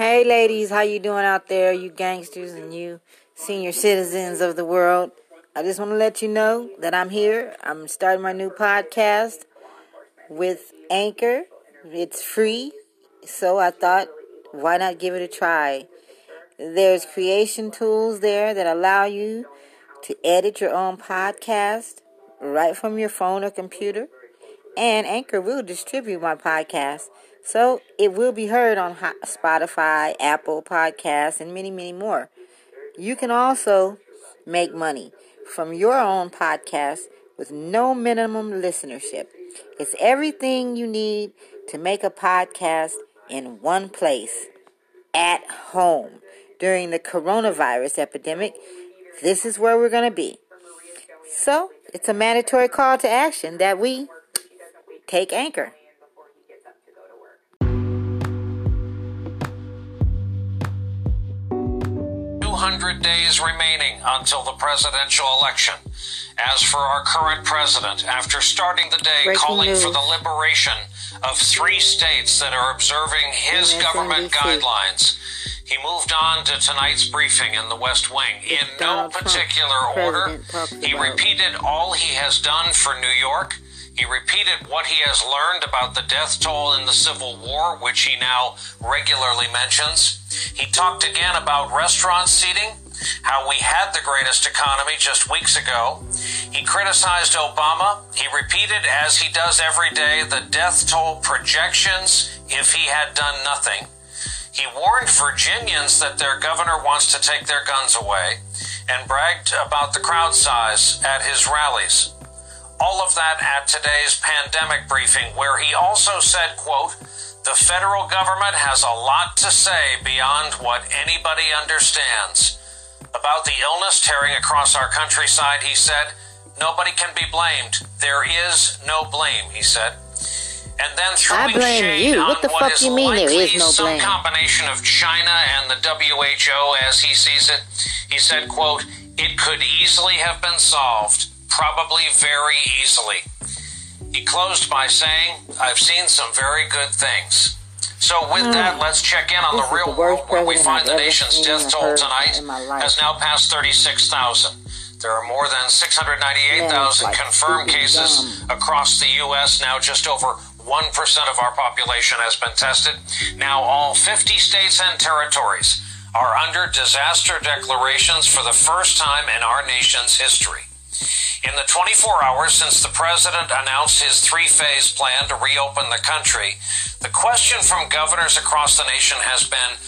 Hey ladies, how you doing out there, you gangsters and you senior citizens of the world? I just want to let you know that I'm here. I'm starting my new podcast with Anchor. It's free, so I thought why not give it a try? There's creation tools there that allow you to edit your own podcast right from your phone or computer. And Anchor will distribute my podcast. So it will be heard on Spotify, Apple Podcasts, and many, many more. You can also make money from your own podcast with no minimum listenership. It's everything you need to make a podcast in one place at home. During the coronavirus epidemic, this is where we're going to be. So, it's a mandatory call to action that we take anchor. 200 days remaining until the presidential election. As for our current president, after starting the day Breaking calling news. for the liberation of three states that are observing his MSNBC. government guidelines, he moved on to tonight's briefing in the West Wing. In no particular order, he repeated all he has done for New York. He repeated what he has learned about the death toll in the Civil War, which he now regularly mentions. He talked again about restaurant seating, how we had the greatest economy just weeks ago. He criticized Obama. He repeated, as he does every day, the death toll projections if he had done nothing. He warned Virginians that their governor wants to take their guns away and bragged about the crowd size at his rallies. All of that at today's pandemic briefing, where he also said, quote, the federal government has a lot to say beyond what anybody understands. About the illness tearing across our countryside, he said, Nobody can be blamed. There is no blame, he said. And then throwing I blame shade you. What the what fuck you mean there is no some blame? combination of China and the WHO as he sees it. He said, quote, it could easily have been solved, probably very easily. He closed by saying, I've seen some very good things. So with mm. that, let's check in on this the real the world where we find I've the nation's death toll tonight has now passed 36,000. There are more than 698,000 like confirmed cases dumb. across the U.S. Now just over 1% of our population has been tested. Now all 50 states and territories are under disaster declarations for the first time in our nation's history. In the 24 hours since the president announced his three phase plan to reopen the country, the question from governors across the nation has been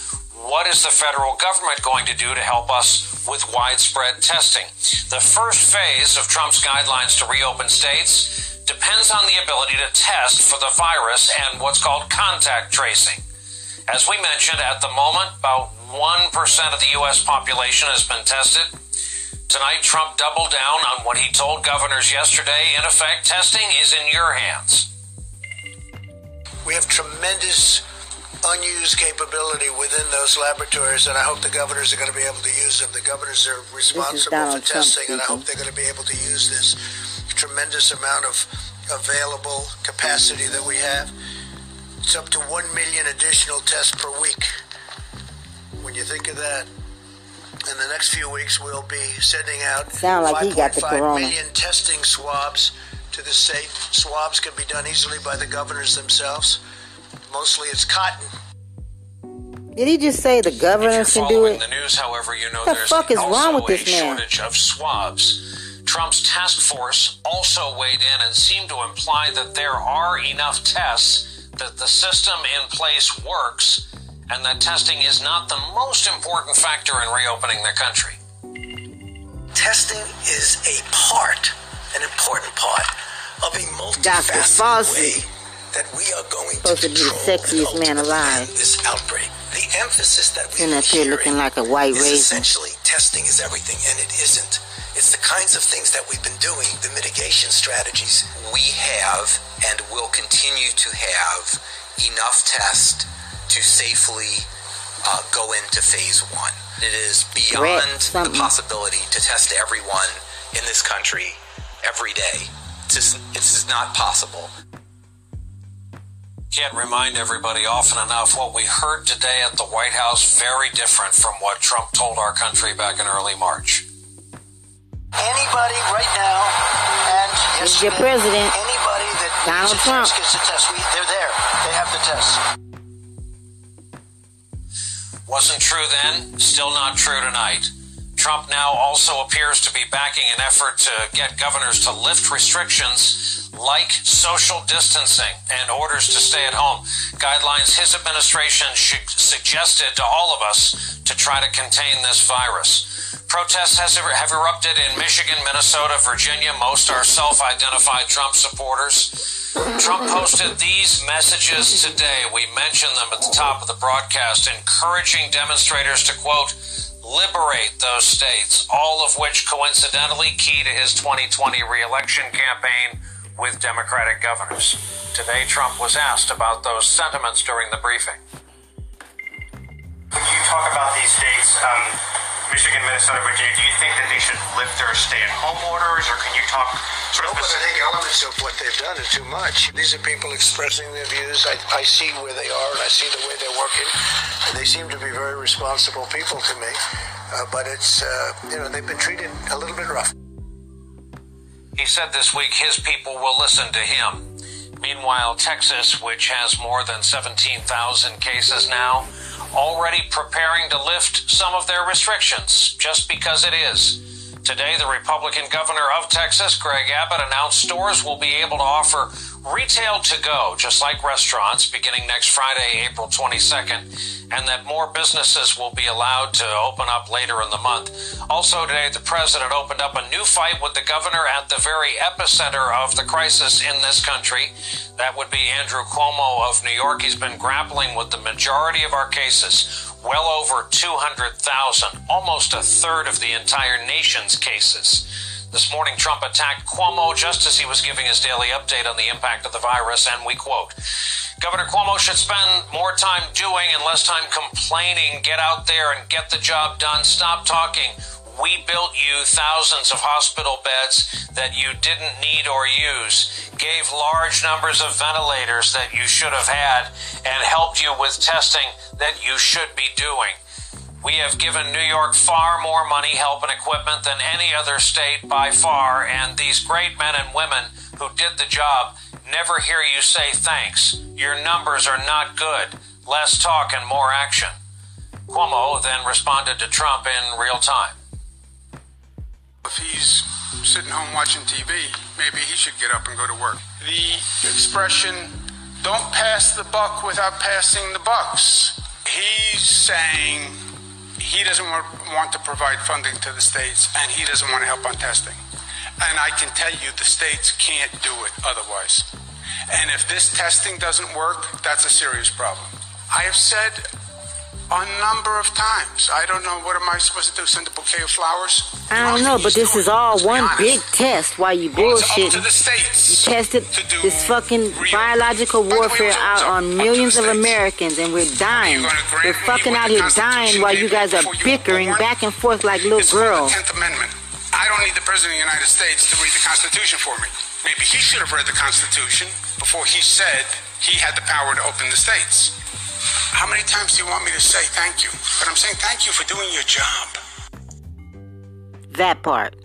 what is the federal government going to do to help us with widespread testing? The first phase of Trump's guidelines to reopen states depends on the ability to test for the virus and what's called contact tracing. As we mentioned, at the moment, about 1% of the U.S. population has been tested. Tonight, Trump doubled down on what he told governors yesterday. In effect, testing is in your hands. We have tremendous unused capability within those laboratories, and I hope the governors are going to be able to use them. The governors are responsible for testing, and I hope they're going to be able to use this tremendous amount of available capacity that we have. It's up to 1 million additional tests per week. When you think of that, in the next few weeks, we'll be sending out Sound like he got the corona. million testing swabs to the state. Swabs can be done easily by the governors themselves. Mostly it's cotton. Did he just say the governors can do it? the news, however, you know what the fuck is wrong with a this man? shortage of swabs. Trump's task force also weighed in and seemed to imply that there are enough tests that the system in place works and that testing is not the most important factor in reopening the country. Testing is a part, an important part of a multifaceted way that we are going supposed to, to be the sexiest man alive. In this outbreak. The emphasis that we and are here looking like a white is raisin. essentially testing is everything, and it isn't. It's the kinds of things that we've been doing, the mitigation strategies. We have and will continue to have enough tests to safely uh, go into phase one. It is beyond the possibility to test everyone in this country every day. It's just, it's just not possible. Can't remind everybody often enough what we heard today at the White House very different from what Trump told our country back in early March. Anybody right now, and yes, your president, anybody that Donald Trump gets a test, we, they're there. They have the test. Wasn't true then, still not true tonight. Trump now also appears to be backing an effort to get governors to lift restrictions like social distancing and orders to stay at home, guidelines his administration suggested to all of us to try to contain this virus. Protests has, have erupted in Michigan, Minnesota, Virginia. Most are self identified Trump supporters. Trump posted these messages today. We mentioned them at the top of the broadcast, encouraging demonstrators to, quote, liberate those states, all of which coincidentally key to his 2020 reelection campaign with Democratic governors. Today, Trump was asked about those sentiments during the briefing. When you talk about these states, um, Michigan, Minnesota, Virginia, do you think that they should lift their stay-at-home orders, or can you talk sort of? No, but I think elements of what they've done is too much. These are people expressing their views. I, I see where they are, and I see the way they're working, and they seem to be very responsible people to me. Uh, but it's uh, you know they've been treated a little bit rough. He said this week his people will listen to him. Meanwhile, Texas, which has more than 17,000 cases now, already preparing to lift some of their restrictions just because it is. Today, the Republican governor of Texas, Greg Abbott, announced stores will be able to offer retail to go, just like restaurants, beginning next Friday, April 22nd, and that more businesses will be allowed to open up later in the month. Also, today, the president opened up a new fight with the governor at the very epicenter of the crisis in this country. That would be Andrew Cuomo of New York. He's been grappling with the majority of our cases, well over 200,000, almost a third of the entire nation's cases. This morning, Trump attacked Cuomo just as he was giving his daily update on the impact of the virus, and we quote, Governor Cuomo should spend more time doing and less time complaining. Get out there and get the job done. Stop talking. We built you thousands of hospital beds that you didn't need or use, gave large numbers of ventilators that you should have had, and helped you with testing that you should be doing. We have given New York far more money, help, and equipment than any other state by far, and these great men and women who did the job never hear you say thanks. Your numbers are not good. Less talk and more action. Cuomo then responded to Trump in real time. He's sitting home watching TV, maybe he should get up and go to work. The expression, don't pass the buck without passing the bucks. He's saying he doesn't want to provide funding to the states and he doesn't want to help on testing. And I can tell you the states can't do it otherwise. And if this testing doesn't work, that's a serious problem. I have said a number of times. I don't know. What am I supposed to do? Send a bouquet of flowers? I don't know, but this is all one big test. Why you bullshit? You tested this fucking biological warfare out on millions of Americans, and we're dying. We're fucking out here dying while you guys are bickering back and forth like little girls. Tenth Amendment. I don't need the President of the United States to read the Constitution for me. Maybe he should have read the Constitution before he said he had the power to open the states. How many times do you want me to say thank you? But I'm saying thank you for doing your job. That part.